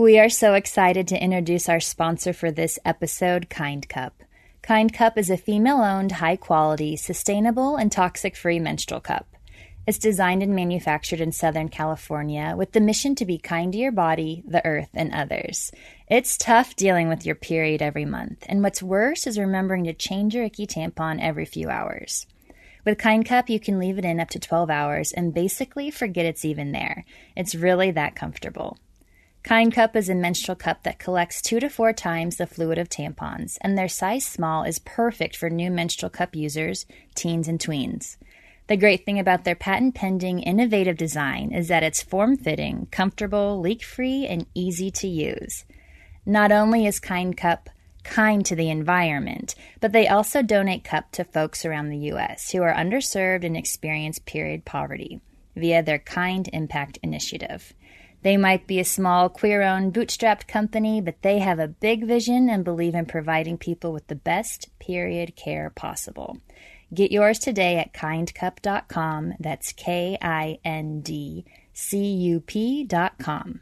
We are so excited to introduce our sponsor for this episode, Kind Cup. Kind Cup is a female owned, high quality, sustainable, and toxic free menstrual cup. It's designed and manufactured in Southern California with the mission to be kind to your body, the earth, and others. It's tough dealing with your period every month, and what's worse is remembering to change your icky tampon every few hours. With Kind Cup, you can leave it in up to 12 hours and basically forget it's even there. It's really that comfortable. Kind Cup is a menstrual cup that collects two to four times the fluid of tampons, and their size small is perfect for new menstrual cup users, teens, and tweens. The great thing about their patent pending innovative design is that it's form fitting, comfortable, leak free, and easy to use. Not only is Kind Cup kind to the environment, but they also donate cup to folks around the U.S. who are underserved and experience period poverty via their Kind Impact Initiative. They might be a small, queer owned, bootstrapped company, but they have a big vision and believe in providing people with the best period care possible. Get yours today at kindcup.com. That's K I N D C U P.com.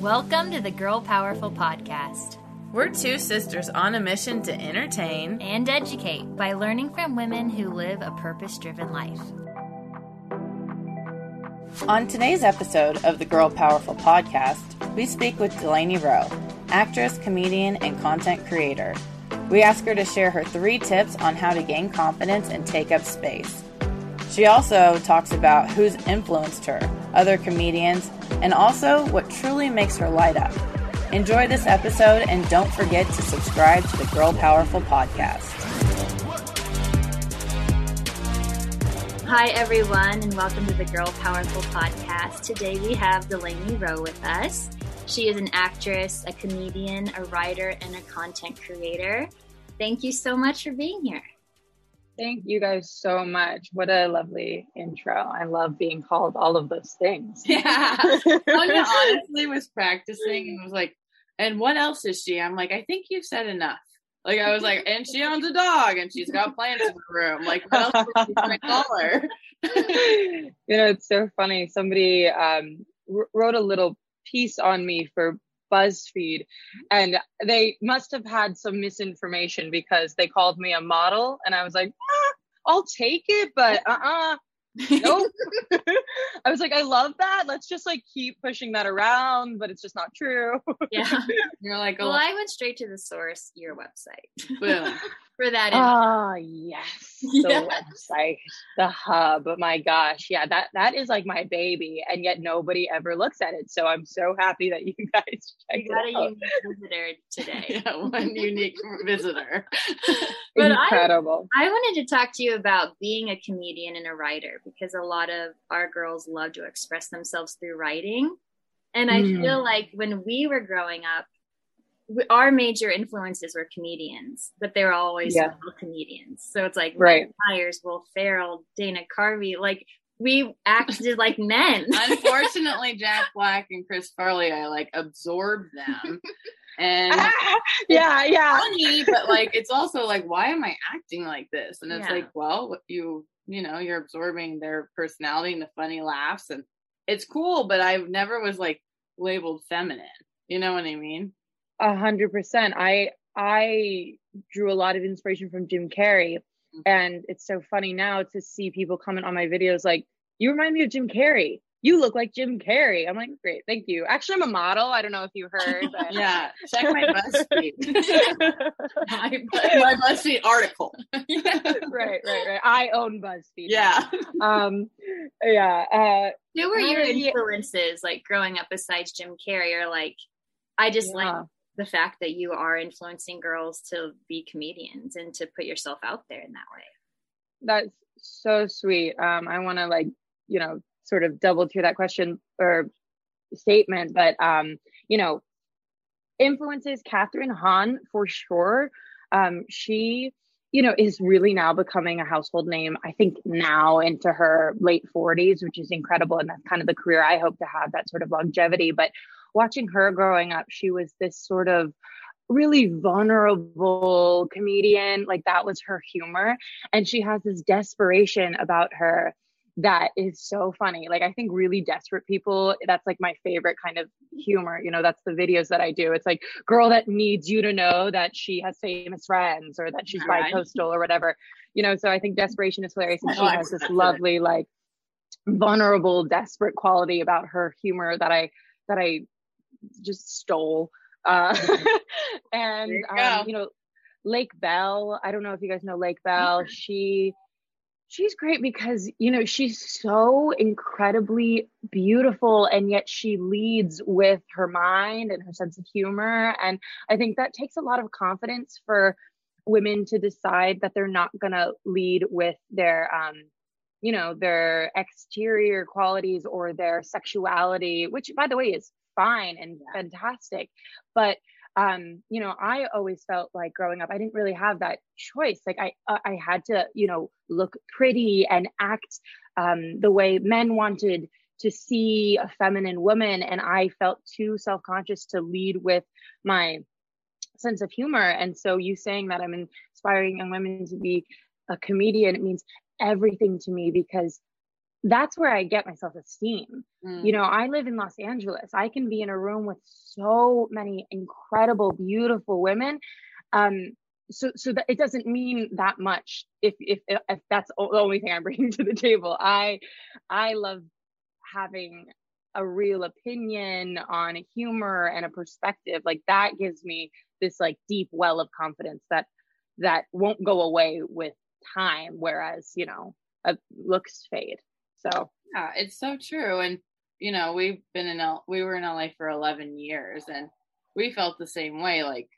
Welcome to the Girl Powerful Podcast. We're two sisters on a mission to entertain and educate by learning from women who live a purpose driven life. On today's episode of the Girl Powerful podcast, we speak with Delaney Rowe, actress, comedian, and content creator. We ask her to share her three tips on how to gain confidence and take up space. She also talks about who's influenced her, other comedians, and also what truly makes her light up. Enjoy this episode and don't forget to subscribe to the Girl Powerful podcast. Hi, everyone, and welcome to the Girl Powerful Podcast. Today we have Delaney Rowe with us. She is an actress, a comedian, a writer, and a content creator. Thank you so much for being here. Thank you guys so much. What a lovely intro. I love being called all of those things. Yeah. Anya honestly was practicing and was like, and what else is she? I'm like, I think you've said enough. Like I was like, and she owns a dog and she's got plants in her room. Like what else call her? you know, it's so funny. Somebody um, wrote a little piece on me for BuzzFeed, and they must have had some misinformation because they called me a model, and I was like, ah, I'll take it, but uh uh nope. I was like, I love that. Let's just like keep pushing that around, but it's just not true. Yeah. You're like, Well, oh, I went straight to the source, your website, boom. for that. info. Ah, yes, the Yes. website, the hub. My gosh, yeah, that that is like my baby, and yet nobody ever looks at it. So I'm so happy that you guys checked you got a it out. unique visitor today. yeah, one unique visitor. But I- Incredible. I wanted to talk to you about being a comedian and a writer because a lot of our girls love to express themselves through writing. And I Mm. feel like when we were growing up, we, our major influences were comedians, but they were always Yeah. comedians. So it's like Right. Mike Myers, Will Ferrell, Dana Carvey. Like we acted like men. Unfortunately, Jack Black and Chris Farley, I like absorbed them. And yeah, yeah. funny, but like it's also like, why am I acting like this? And it's Yeah. like, well, you you know, you're absorbing their personality and the funny laughs, and it's cool. But I never was like labeled feminine. You know what I mean? A hundred percent. I I drew a lot of inspiration from Jim Carrey, and it's so funny now to see people comment on my videos like, "You remind me of Jim Carrey," you look like Jim Carrey. I'm like, great, thank you. Actually, I'm a model. I don't know if you heard. But... yeah, check my BuzzFeed. my, my BuzzFeed article. right, right, right. I own BuzzFeed. Yeah. Um, yeah. Uh, Who were your influences, like growing up, besides Jim Carrey? Or like, I just yeah. like the fact that you are influencing girls to be comedians and to put yourself out there in that way. That's so sweet. Um, I want to like, you know, sort of double to that question or statement, but um, you know, influences Kathryn Hahn for sure. Um, she, you know, is really now becoming a household name. I think now into her late 40s, which is incredible. And that's kind of the career I hope to have that sort of longevity. But watching her growing up, she was this sort of really vulnerable comedian. Like that was her humor. And she has this desperation about her that is so funny. Like I think really desperate people, that's like my favorite kind of humor. You know, that's the videos that I do. It's like girl that needs you to know that she has famous friends or that she's right. bi-coastal or whatever. You know, so I think desperation is hilarious. And she has this lovely, like vulnerable, desperate quality about her humor that I that I just stole. Uh and you, um, you know, Lake Bell. I don't know if you guys know Lake Bell. She she's great because you know she's so incredibly beautiful and yet she leads with her mind and her sense of humor and i think that takes a lot of confidence for women to decide that they're not going to lead with their um you know their exterior qualities or their sexuality which by the way is fine and fantastic. But um you know i always felt like growing up i didn't really have that choice. Like i uh, i had to you know look pretty and act um the way men wanted to see a feminine woman. And i felt too self-conscious to lead with my sense of humor. And so you saying that i'm inspiring young women to be a comedian it means everything to me because that's where I get my self esteem. Mm. You know, I live in Los Angeles. I can be in a room with so many incredible, beautiful women. Um, so, so that it doesn't mean that much if, if, if that's the only thing I'm bringing to the table. I, I love having a real opinion on humor and a perspective like that gives me this like deep well of confidence that that won't go away with time whereas you know uh, looks fade so yeah, it's so true. And you know, we've been in L- we were in LA for 11 years, and we felt the same way. Like,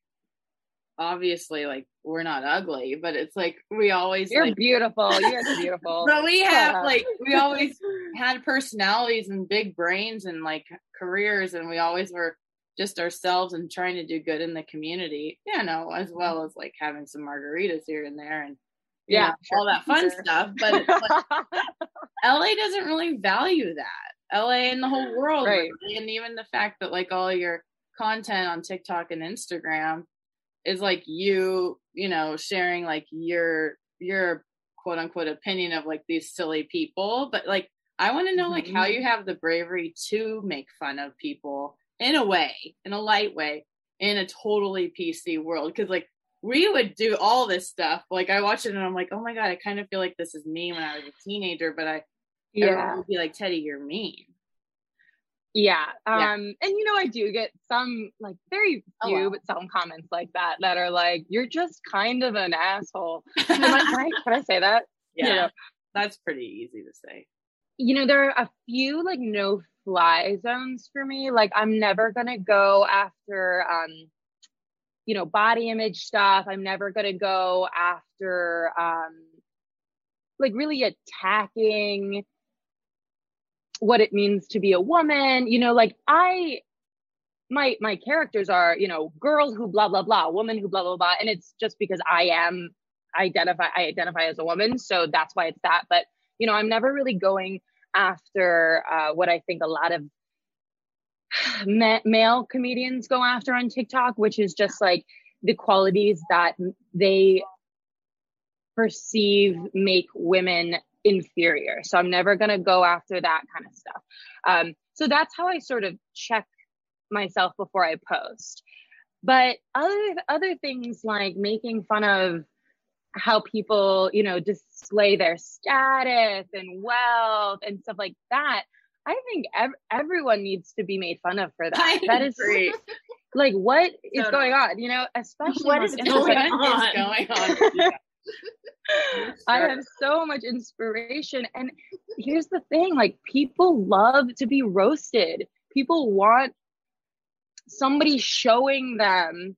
obviously, like we're not ugly, but it's like we always you're like, beautiful. You're beautiful. but we have yeah. like we always had personalities and big brains and like careers, and we always were just ourselves and trying to do good in the community. You know, as well as like having some margaritas here and there and yeah, sure, all that fun stuff. But like, LA doesn't really value that. LA and the whole world, right. really, and even the fact that like all your content on TikTok and Instagram is like you, you know, sharing like your your quote unquote opinion of like these silly people, but like I want to know like mm-hmm. how you have the bravery to make fun of people in a way, in a light way, in a totally PC world. Because like we would do all this stuff. Like I watch it and I'm like, oh my god, I kind of feel like this is me when I was a teenager, but I yeah would be like Teddy, you're mean. Yeah. Um yeah. and you know I do get some like very oh, few oh, wow. but some comments like that that are like you're just kind of an asshole. can, I, can, I, can I say that? Yeah. You know? That's pretty easy to say. You know there are a few like no fly zones for me. Like I'm never going to go after um you know, body image stuff. I'm never going to go after, um, like really attacking what it means to be a woman. You know, like I, my, my characters are, you know, girl who blah, blah, blah, woman who blah, blah, blah. And it's just because I am identify, I identify as a woman. So that's why it's that. But, you know, I'm never really going after, uh, what I think a lot of ma- male comedians go after on TikTok, which is just like the qualities that they perceive make women inferior. So I'm never going to go after that kind of stuff. Um, so that's how I sort of check myself before I post. But other other things like making fun of how people, you know, display their status and wealth and stuff like that, I think ev- everyone needs to be made fun of for that. I that is agree. like what is Totally. going on? You know, especially What on is Instagram. going on? is going on? Yeah. I have so much inspiration. And here's the thing like, people love to be roasted. People want somebody showing them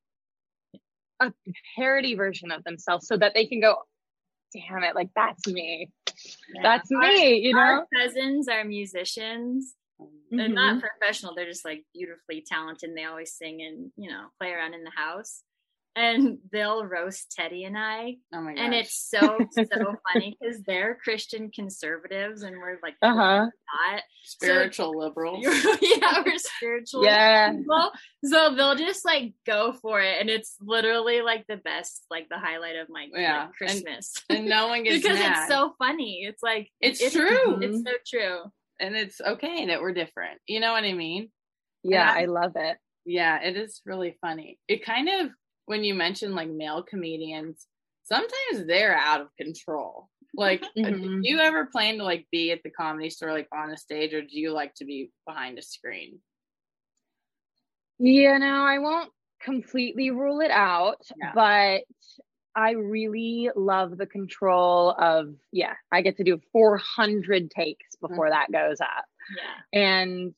a parody version of themselves so that they can go, damn it, like, that's me. That's me, you know? Our cousins are musicians. They're Mhm. not professional. They're just like beautifully talented. And they always sing and you know play around in the house. And they'll roast Teddy and I, Oh my gosh. and it's so so funny because they're Christian conservatives and we're like Uh huh. not. spiritual liberals. yeah, we're spiritual. Yeah. people. So they'll just like go for it, and it's literally like the best, like the highlight of my Yeah, like, Christmas. and no one gets because mad. it's so funny. It's like It's true. It's so true. and it's okay that we're different. You know what I mean? Yeah, And I- I love it. Yeah, it is really funny. It kind of when you mention like male comedians, sometimes they're out of control. Like, uh, Mhm. do you ever plan to like be at the comedy store, like on a stage, or do you like to be behind a screen? You know, I won't completely rule it out, Yeah. but I really love the control of, yeah, I get to do 400 takes before that goes up. Yeah. And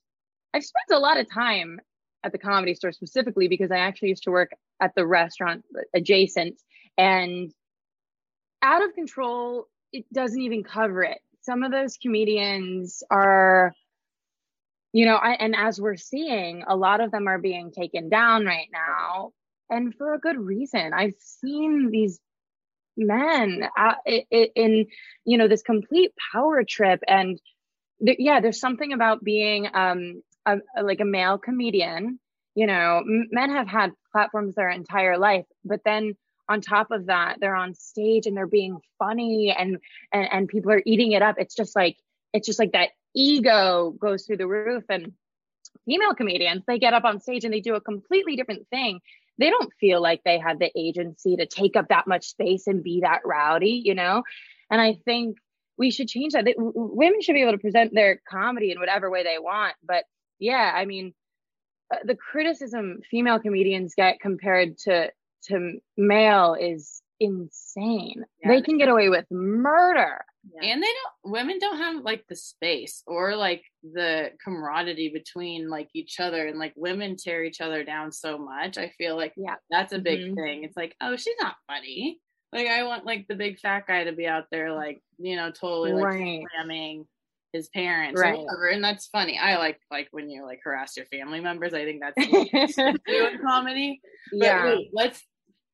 I've spent a lot of time at the comedy store specifically because I actually used to work at the restaurant adjacent and out of control, it doesn't even cover it. Some of those comedians are, you know, I, and as we're seeing, a lot of them are being taken down right now and for a good reason. I've seen these men uh, i- i- in, you know, this complete power trip and th- yeah, there's something about being um a, like a male comedian. You know, men have had platforms their entire life, but then on top of that, they're on stage and they're being funny and and and people are eating it up. It's just like it's just like that ego goes through the roof. And female comedians, they get up on stage and they do a completely different thing. They don't feel like they have the agency to take up that much space and be that rowdy, you know. And I think we should change that. W- women should be able to present their comedy in whatever way they want. But yeah, I mean, uh, the criticism female comedians get compared to to male is insane. Yeah, they can get away with murder. Yeah. And they don't women don't have like the space or like the camaraderie between like each other and like women tear each other down so much. I feel like Yeah. that's a big Mhm. thing. It's like, oh, she's not funny. Like I want like the big fat guy to be out there like, you know, totally like Right. slamming his parents Right. or whatever. And that's funny. I like like when you like harass your family members. I think that's what you should do in comedy. But yeah. wait, let's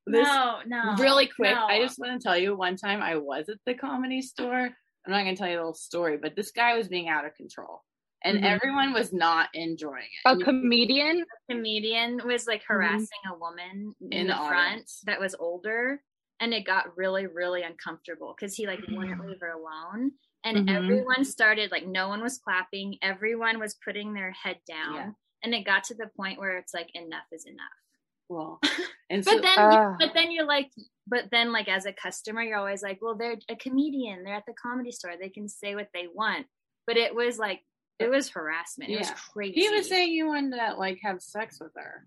this no, no. really quick no. i just want to tell you one time i was at the comedy store i'm not going to tell you the whole story but this guy was being out of control and Mhm. everyone was not enjoying it a And you- comedian. comedian was like harassing a woman in, In the, the front audience. that was older and it got really really uncomfortable because he like wouldn't Mm. leave her alone and Mhm. everyone started like no one was clapping. Everyone was putting their head down. Yeah. and it got to the point where it's like enough is enough. Well and but so then Ah. but then you're like but then like as a customer you're always like well they're a comedian. They're at the comedy store. They can say what they want. But it was like it was harassment. It was crazy. He was saying you wanted to like have sex with her.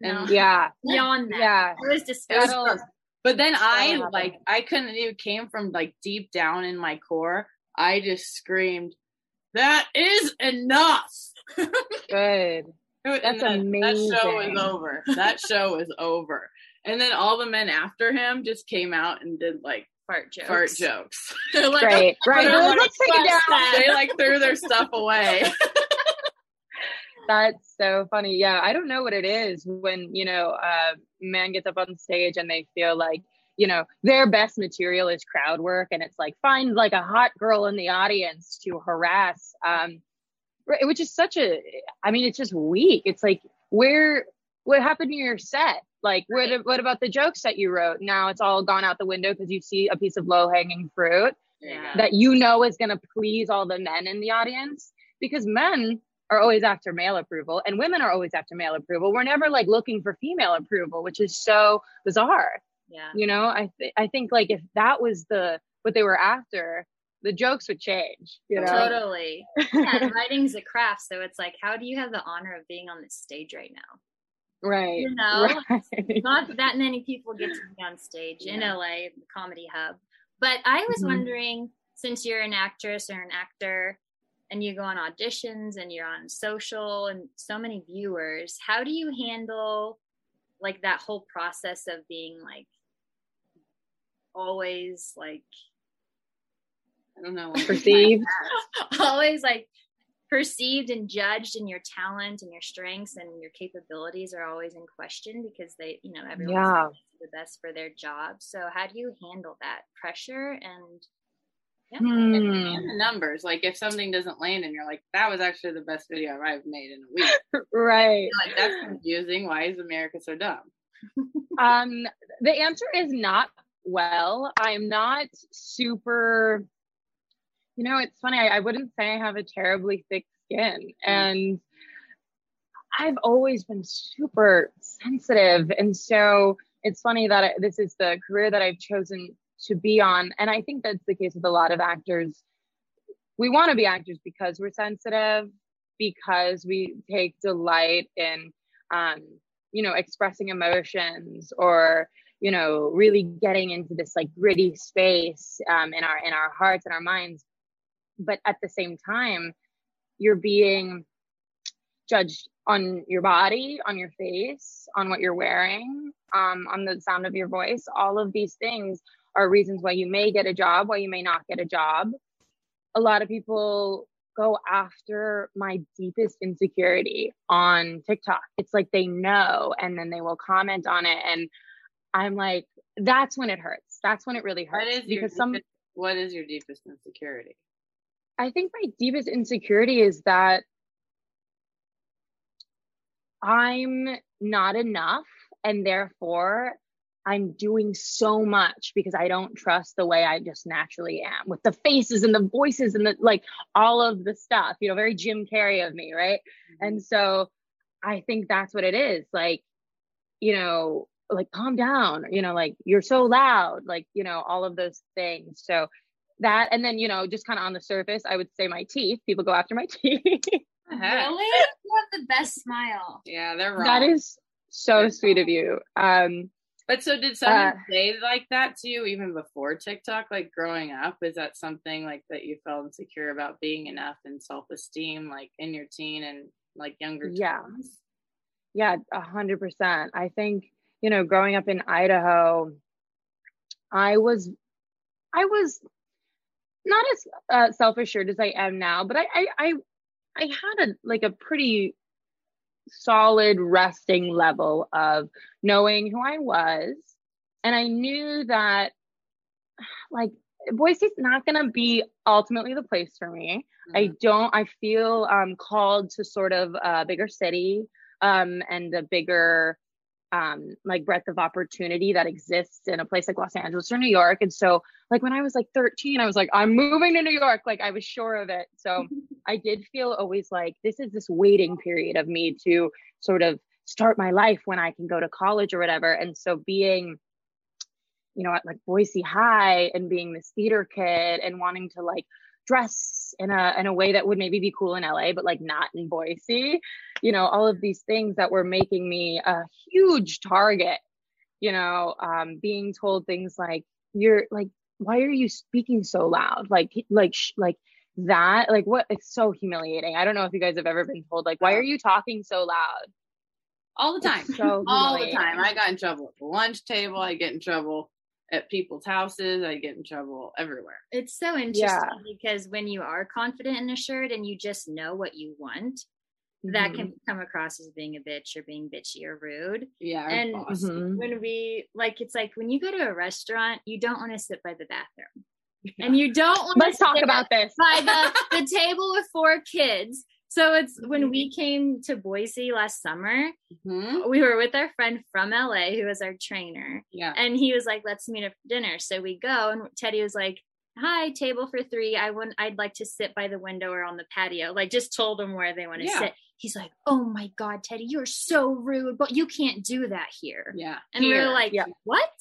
No. and- Yeah. beyond that. Yeah. it was disgusting. But then i like i couldn't it came from like deep down in my core i just screamed that is enough Good. And That's that, That show is over. That show was over. And then all the men after him just came out and did like fart jokes fart jokes. They're like, Right. Right. they're Well, like, let's take it down. they like threw their stuff away. That's so funny. Yeah, I don't know what it is when, you know, a man gets up on stage and they feel like, you know, their best material is crowd work and it's like find like a hot girl in the audience to harass. Um which is such a I mean, it's just weak. It's like where what happened to your set? Like what what about the jokes that you wrote? Now it's all gone out the window because you see a piece of low-hanging fruit Yeah. that you know is going to please all the men in the audience because men are always after male approval and women are always after male approval. We're never like looking for female approval, which is so bizarre. Yeah You know, I th- I think like if that was the what they were after, the jokes would change. You know? Totally. Yeah, writing's a craft, so it's like, how do you have the honor of being on this stage right now? Right. You know, right. not that many people get to be on stage in Yeah. LA, the comedy hub. But I was Mhm. wondering, since you're an actress or an actor and you go on auditions and you're on social and so many viewers, how do you handle like that whole process of being like always like I don't know. Perceived. always like perceived and judged and your talent and your strengths and your capabilities are always in question because they you know everyone's Yeah. trying to do the best for their job so how do you handle that pressure and Hmm. And the numbers, like if something doesn't land and you're like, that was actually the best video I've made in a week. Right. Like that's confusing. Why is America so dumb? Um, the answer is not well. I'm not super. You know, it's funny. I, I wouldn't say I have a terribly thick skin, and I've always been super sensitive, and so it's funny that I, this is the career that I've chosen to be on, and I think that's the case with a lot of actors. We want to be actors because we're sensitive, because we take delight in, um, you know, expressing emotions or you know really getting into this like gritty space um, in our in our hearts and our minds. But at the same time you're being judged on your body on your face on what you're wearing um, on the sound of your voice. All of these things are reasons why you may get a job why you may not get a job. A lot of people go after my deepest insecurity on TikTok. It's like they know and then they will comment on it and I'm like that's when it hurts. That's when it really hurts What is your because some what is your deepest insecurity? I think my deepest insecurity is that I'm not enough and therefore I'm doing so much because I don't trust the way I just naturally am with the faces and the voices and the like all of the stuff, you know, very Jim Carrey of me, right? Mm-hmm. And so I think that's what it is. Like, you know, like calm down, you know, like you're so loud, like, you know, all of those things. So that and then, you know, just kind of on the surface, I would say my teeth. People go after my teeth. The heck? really you have the best smile Yeah, they're wrong. that is so They're sweet of you. Um But so did someone Uh, say like that to you even before TikTok? Like growing up, is that something like that you felt insecure about being enough and self esteem, like in your teen and like younger Yeah. times? Yeah, a hundred percent. I think, you know, growing up in Idaho, I was, I was not as uh, self-assured as I am now, but I, I, I, I had a, like a pretty solid resting level of knowing who I was. And I knew that like Boise's not going to be ultimately the place for me. I don't, I feel um, called to sort of a bigger city um, and a bigger um, like breadth of opportunity that exists in a place like Los Angeles or New York. And so, like, when I was like 13, I was like, I'm moving to New York. Like, I was sure of it. So, I did feel always like this is this waiting period of me to sort of start my life when I can go to college or whatever. And so, being you know, at like Boise High and being this theater kid and wanting to like dress in a in a way that would maybe be cool in LA, but like not in Boise. You know, all of these things that were making me a huge target. You know, um, being told things like you're like, why are you speaking so loud? Like, like, sh- like that. Like, what? It's so humiliating. I don't know if you guys have ever been told like, why are you talking so loud? all the time. It's so all the time. I got in trouble at the lunch table. I get in trouble at people's houses. I get in trouble everywhere. It's so interesting Yeah. because when you are confident and assured and you just know what you want, that Mhm. can come across as being a bitch or being bitchy or rude. Yeah, And boss. Mhm. When we like, it's like when you go to a restaurant, you don't want to sit by the bathroom, and you don't want. Let's talk about this. by the the table with four kids. So it's Mm-hmm. when we came to Boise last summer, Mhm. we were with our friend from LA who was our trainer. Yeah. And he was like, let's meet up for dinner. So we go and Teddy was like, hi, table for three. I want, I'd like to sit by the window or on the patio. Like just told them where they want to Yeah. sit. He's like, oh my God, Teddy, you're so rude, but you can't do that here. Yeah. And we Here. were like, Yeah. what?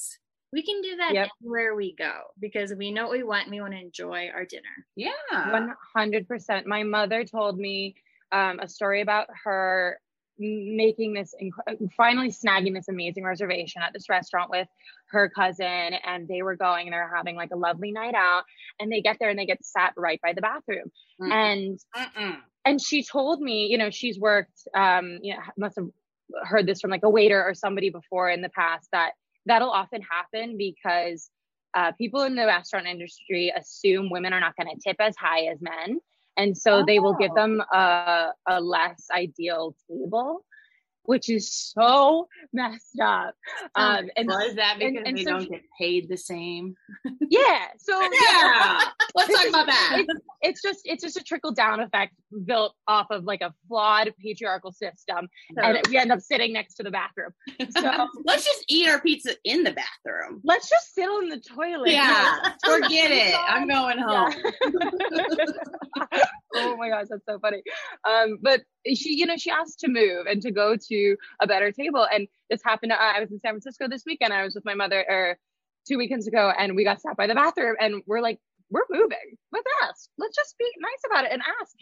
We can do that Yep. anywhere we go because we know what we want and we want to enjoy our dinner. Yeah. One hundred percent. My mother told me um, a story about her making this, inc- finally snagging this amazing reservation at this restaurant with her cousin, and they were going and they're having like a lovely night out, and they get there and they get sat right by the bathroom, Mm. and Mm-mm. and she told me, you know, she's worked, um, you know, must have heard this from like a waiter or somebody before in the past that that'll often happen because uh, people in the restaurant industry assume women are not going to tip as high as men. And so they will give Oh. them a, a less ideal table, which is so messed up. Um, and Was that because and- and they so don't she- get paid the same? yeah, so Yeah. Let's talk about that. it's, it's just it's just a trickle down effect built off of like a flawed patriarchal system and we end up sitting next to the bathroom so Let's just eat our pizza in the bathroom. let's just sit on the toilet Yeah. Forget it. I'm going home. Yeah. oh my gosh that's so funny um but she you know she asked to move and to go to a better table. And this happened to, i was in san francisco this weekend i was with my mother or two weekends ago and we got stopped by the bathroom and we're like we're moving let's ask let's just be nice about it and ask.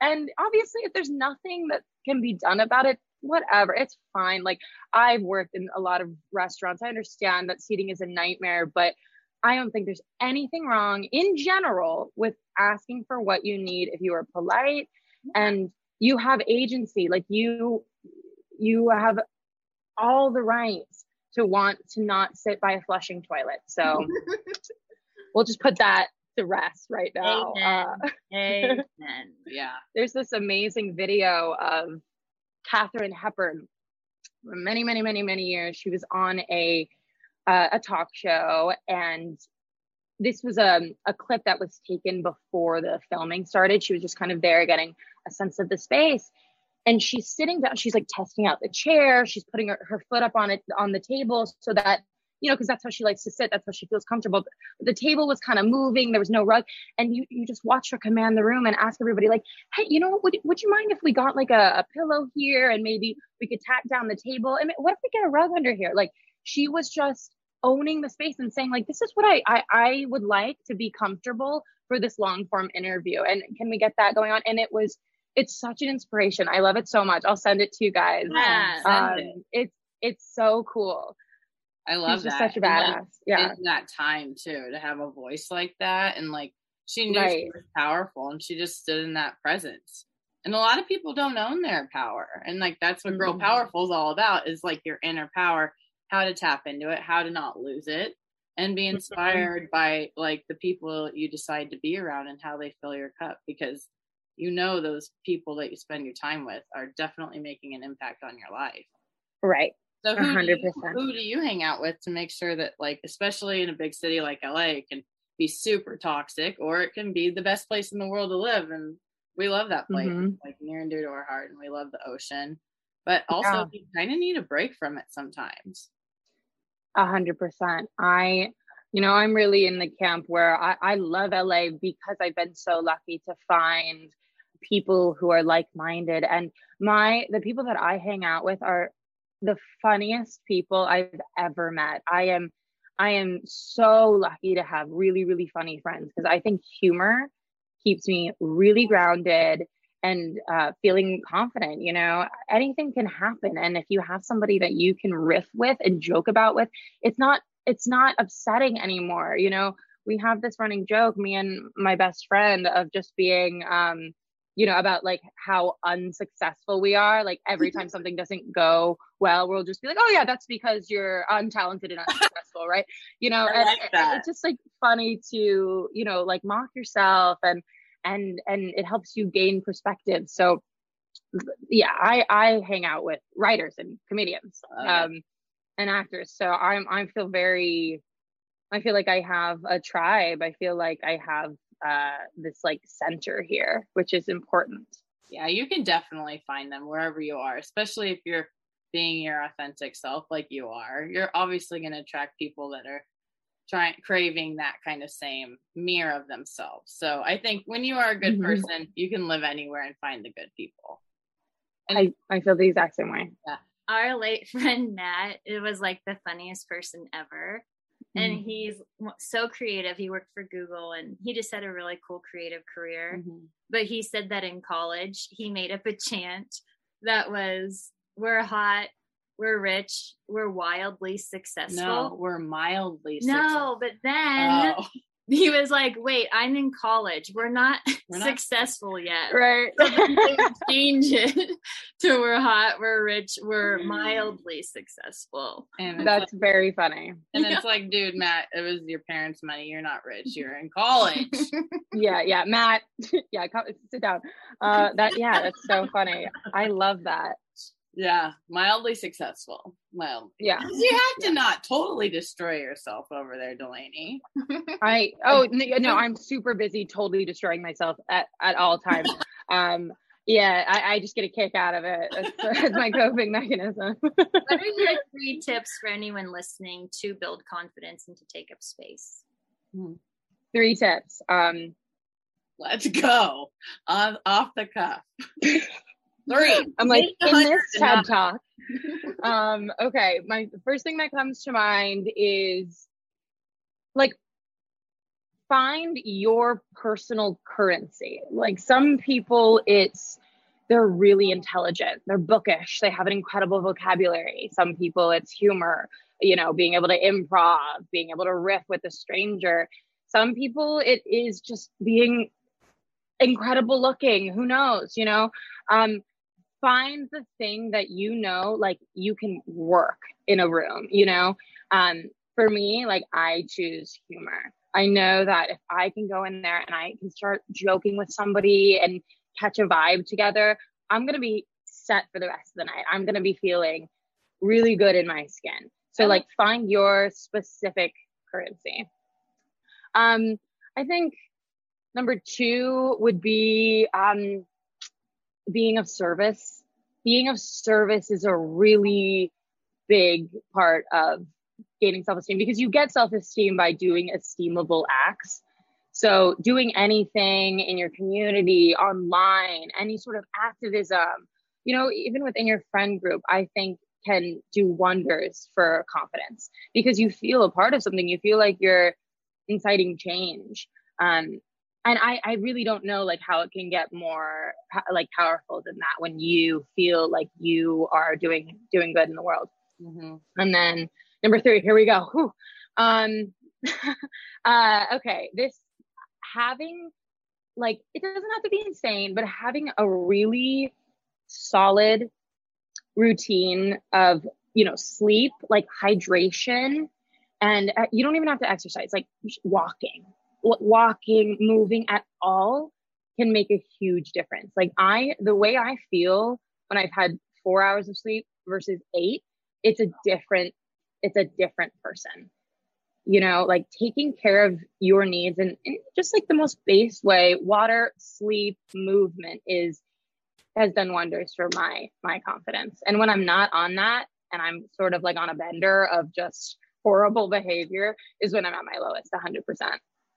And obviously if there's nothing that can be done about it whatever it's fine. Like i've worked in a lot of restaurants. I understand that seating is a nightmare but i don't think there's anything wrong in general with asking for what you need if you are polite and you have agency. Like you you have all the rights to want to not sit by a flushing toilet so we'll just put that to rest right now Amen. Uh, Amen. Yeah. there's this amazing video of Katharine Hepburn. For many, many, many, many years, she was on a uh, a talk show, and this was a a clip that was taken before the filming started. She was just kind of there, getting a sense of the space, and she's sitting down. She's like testing out the chair. She's putting her, her foot up on it on the table so that you know because that's how she likes to sit. That's how she feels comfortable. But the table was kind of moving. There was no rug, and you you just watch her command the room and ask everybody like hey, you know? Would, would you mind if we got like a, a pillow here and maybe we could tack down the table? Mean, what if we get a rug under here? Like she was just owning the space and saying like, this is what I, I, I would like to be comfortable for this long form interview. And can we get that going on? And it was, it's such an inspiration. I love it so much. I'll send it to you guys. Yeah, Um, it. it's, it's so cool. I love She's just that. such a like, badass. yeah. in that time too to have a voice like that and like she knew she was powerful and she just stood in that presence and a lot of people don't own their power and like that's what girl Mhm. powerful is all about is like your inner power how to tap into it how to not lose it and be inspired by like the people you decide to be around and how they fill your cup because you know those people that you spend your time with are definitely making an impact on your life Right. so who do, hundred you, who do you hang out with to make sure that like especially in a big city like LA it can be super toxic or it can be the best place in the world to live and we love that place Mhm. Like near and dear to our heart and we love the ocean but also Yeah. you kind of need a break from it sometimes A hundred percent. I, you know, I'm really in the camp where I, I love LA because I've been so lucky to find people who are like-minded and my the people that I hang out with are the funniest people I've ever met. I am I am so lucky to have really really funny friends because I think humor keeps me really grounded and uh, feeling confident. You know, anything can happen, and if you have somebody that you can riff with and joke about with, it's not it's not upsetting anymore. You know, we have this running joke, me and my best friend, of just being. Um, you know about like how unsuccessful we are like every time something doesn't go well we'll just be like oh yeah that's because you're untalented and unsuccessful right? You know and- like and it's just like funny to you know like mock yourself and and and it helps you gain perspective. So yeah i i hang out with writers and comedians Okay. um and actors. So i'm i feel very i feel like i have a tribe. I feel like i have uh this like center here which is important yeah you can definitely find them wherever you are especially if you're being your authentic self like you are you're obviously going to attract people that are trying craving that kind of same mirror of themselves so i think when you are a good Mhm. person you can live anywhere and find the good people i i feel the exact same way Yeah. Our late friend Matt, it was like the funniest person ever. And he's so creative. He worked for Google and he just had a really cool creative career. Mhm. But he said that in college, he made up a chant that was, We're hot, we're rich, we're wildly successful. No, we're mildly No, but then Oh, he was like, Wait, I'm in college. We're not We're not- successful yet. Right. So then they would change it to we're hot, we're rich, we're mildly successful. and it's That's very funny. And it's like, dude, Matt, it was your parents' money. You're not rich. You're in college. Yeah, yeah. Matt, yeah, come, sit down. Uh, that yeah, that's so funny. I love that. Yeah, mildly successful. Mild. Yeah. You have to not totally destroy yourself over there, Delaney. I oh no, I'm super busy, totally destroying myself at at all times. Um, yeah, I, I just get a kick out of it. It's, it's my coping mechanism. What are your three tips for anyone listening to build confidence and to take up space? Three tips. Um, Let's go. On off the cuff. Three. I'm like in this TED talk. Um, okay, my first thing that comes to mind is like find your personal currency. Like some people, it's they're really intelligent, they're bookish, they have an incredible vocabulary. Some people, it's humor, you know, being able to improv, being able to riff with a stranger. Some people, it is just being incredible looking. Who knows, you know? Um, find the thing that you know like you can work in a room you know? Um for me like i choose humor. I know that if i can go in there and i can start joking with somebody and catch a vibe together i'm going to be set for the rest of the night. I'm going to be feeling really good in my skin. So like find your specific currency. Um i think number 2 would be um being of service. Being of service is a really big part of gaining self esteem because you get self esteem by doing esteemable acts. So, doing anything in your community, online, any sort of activism, you know, even within your friend group, I think can do wonders for confidence because you feel a part of something. You feel like you're inciting change. Um, and I, I really don't know like how it can get more like powerful than that when you feel like you are doing doing good in the world Mhm. and then number three here we go Whew. um uh okay this having like it doesn't have to be insane but having a really solid routine of you know sleep like hydration and uh, you don't even have to exercise like walking walking moving at all can make a huge difference. Like i the way i feel when i've had four hours of sleep versus eight it's a different it's a different person. You know like taking care of your needs and, and just like the most base way water sleep movement is has done wonders for my my confidence. And when i'm not on that and i'm sort of like on a bender of just horrible behavior is when i'm at my lowest 100%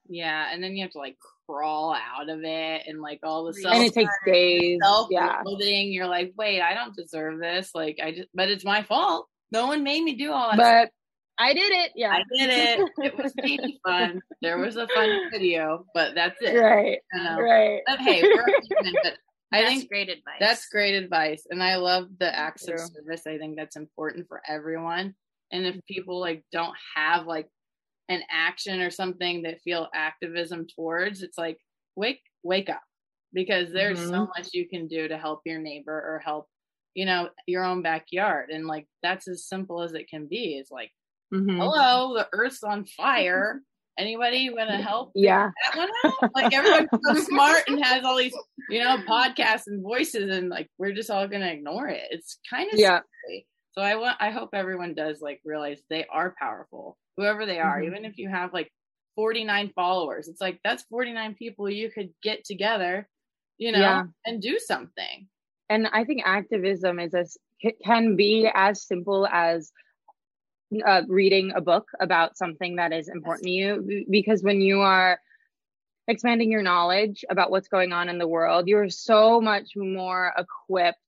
Yeah, and then you have to like crawl out of it and like all the self and it takes days self yeah loathing. You're like, wait, I don't deserve this. Like I just, but it's my fault. No one made me do all that. but i did it yeah I did it. It was maybe fun. There was a fun video, but that's it. right You know? right But hey, we're human, but I That's think great advice. that's great advice. And I love the acts of service. I think that's important for everyone. And if people like don't have like an action or something that feel activism towards, it's like wake wake up. Because there's so Mhm. much you can do to help your neighbor or help, you know, your own backyard. And like that's as simple as it can be. It's like, Mhm. hello, the earth's on fire. Anybody want to help yeah that one out? Like everyone's so smart and has all these, you know, podcasts and voices, and like we're just all gonna ignore it. It's kind of yeah scary. So I want, I hope everyone does like realize they are powerful, whoever they are. Mhm. Even if you have like 49 followers, it's like that's 49 people you could get together, you know, Yeah. and do something. and i think activism is as can be as simple as uh, reading a book about something that is important to you because when you are expanding your knowledge about what's going on in the world you're so much more equipped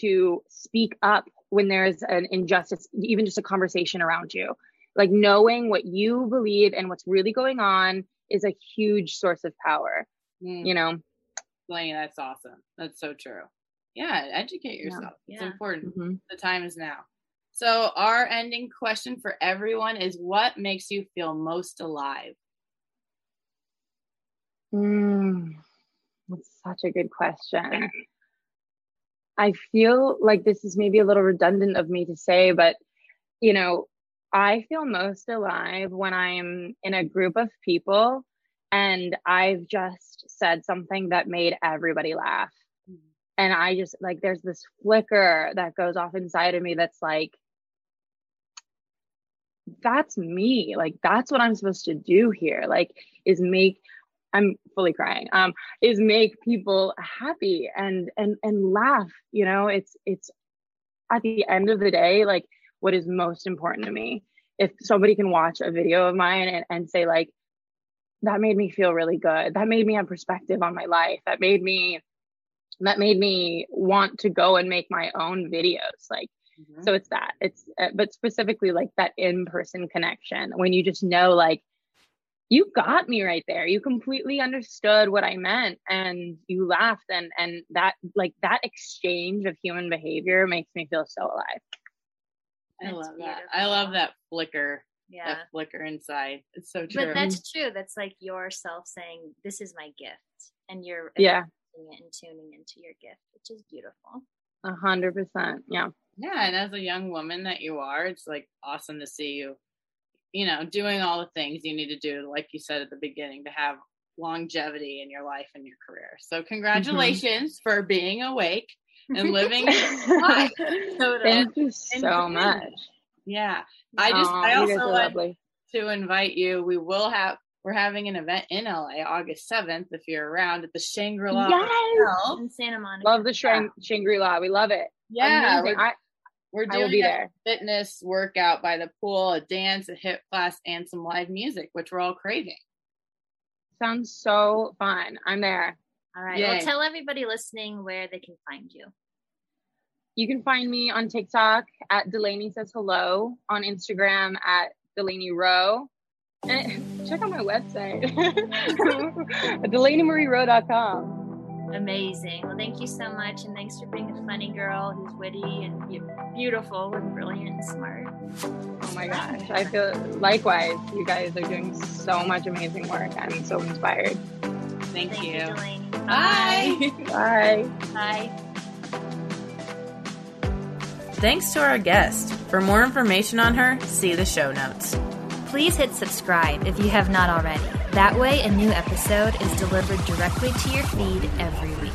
to speak up when there's an injustice even just a conversation around you like knowing what you believe and what's really going on is a huge source of power mm. you know Delaney, that's awesome that's so true yeah educate yourself yeah. it's yeah. important mm-hmm. the time is now so our ending question for everyone is what makes you feel most alive mm, that's such a good question i feel like this is maybe a little redundant of me to say but you know I feel most alive when I'm in a group of people and I've just said something that made everybody laugh. Mm-hmm. And I just like, there's this flicker that goes off inside of me that's like, that's me. Like, that's what I'm supposed to do here. Like, is make, I'm fully crying, um, is make people happy and, and, and laugh. You know, it's, it's at the end of the day, like, what is most important to me. If somebody can watch a video of mine and, and say, like, that made me feel really good. That made me have perspective on my life. That made me that made me want to go and make my own videos. Like mm-hmm. so it's that. It's uh, but specifically like that in-person connection when you just know like you got me right there. You completely understood what I meant and you laughed and and that like that exchange of human behavior makes me feel so alive. I love beautiful. that. I love that flicker. Yeah. That flicker inside. It's so true. But that's true. That's like yourself saying, This is my gift. And you're yeah. it and tuning into your gift, which is beautiful. A hundred percent. Yeah. Yeah. And as a young woman that you are, it's like awesome to see you, you know, doing all the things you need to do, like you said at the beginning, to have longevity in your life and your career. So mm-hmm. congratulations mm-hmm. for being awake and living life. Thank you so much. Yeah. I just I also want to invite you. We will have we're having an event in LA August 7th if you're around at the Shangri-La yes! in Santa Monica. Love the Shang- Shangri-La. We love it. Yeah. We're, I, we're doing a fitness workout by the pool, a dance, a hip class, and some live music, which we're all craving. Sounds so fun. I'm there. All right. Yay. Well, tell everybody listening where they can find you. You can find me on TikTok at Delaney Says Hello, on Instagram at Delaney Rowe. And check out my website, DelaneyMarieRowe.com. Amazing. Well, thank you so much. And thanks for being a funny girl who's witty and beautiful and brilliant and smart. Oh my gosh. I feel likewise. You guys are doing so much amazing work. I'm so inspired. Thank, Thank you. you Bye. Bye. Bye. Thanks to our guest. For more information on her, see the show notes. Please hit subscribe if you have not already. That way, a new episode is delivered directly to your feed every week.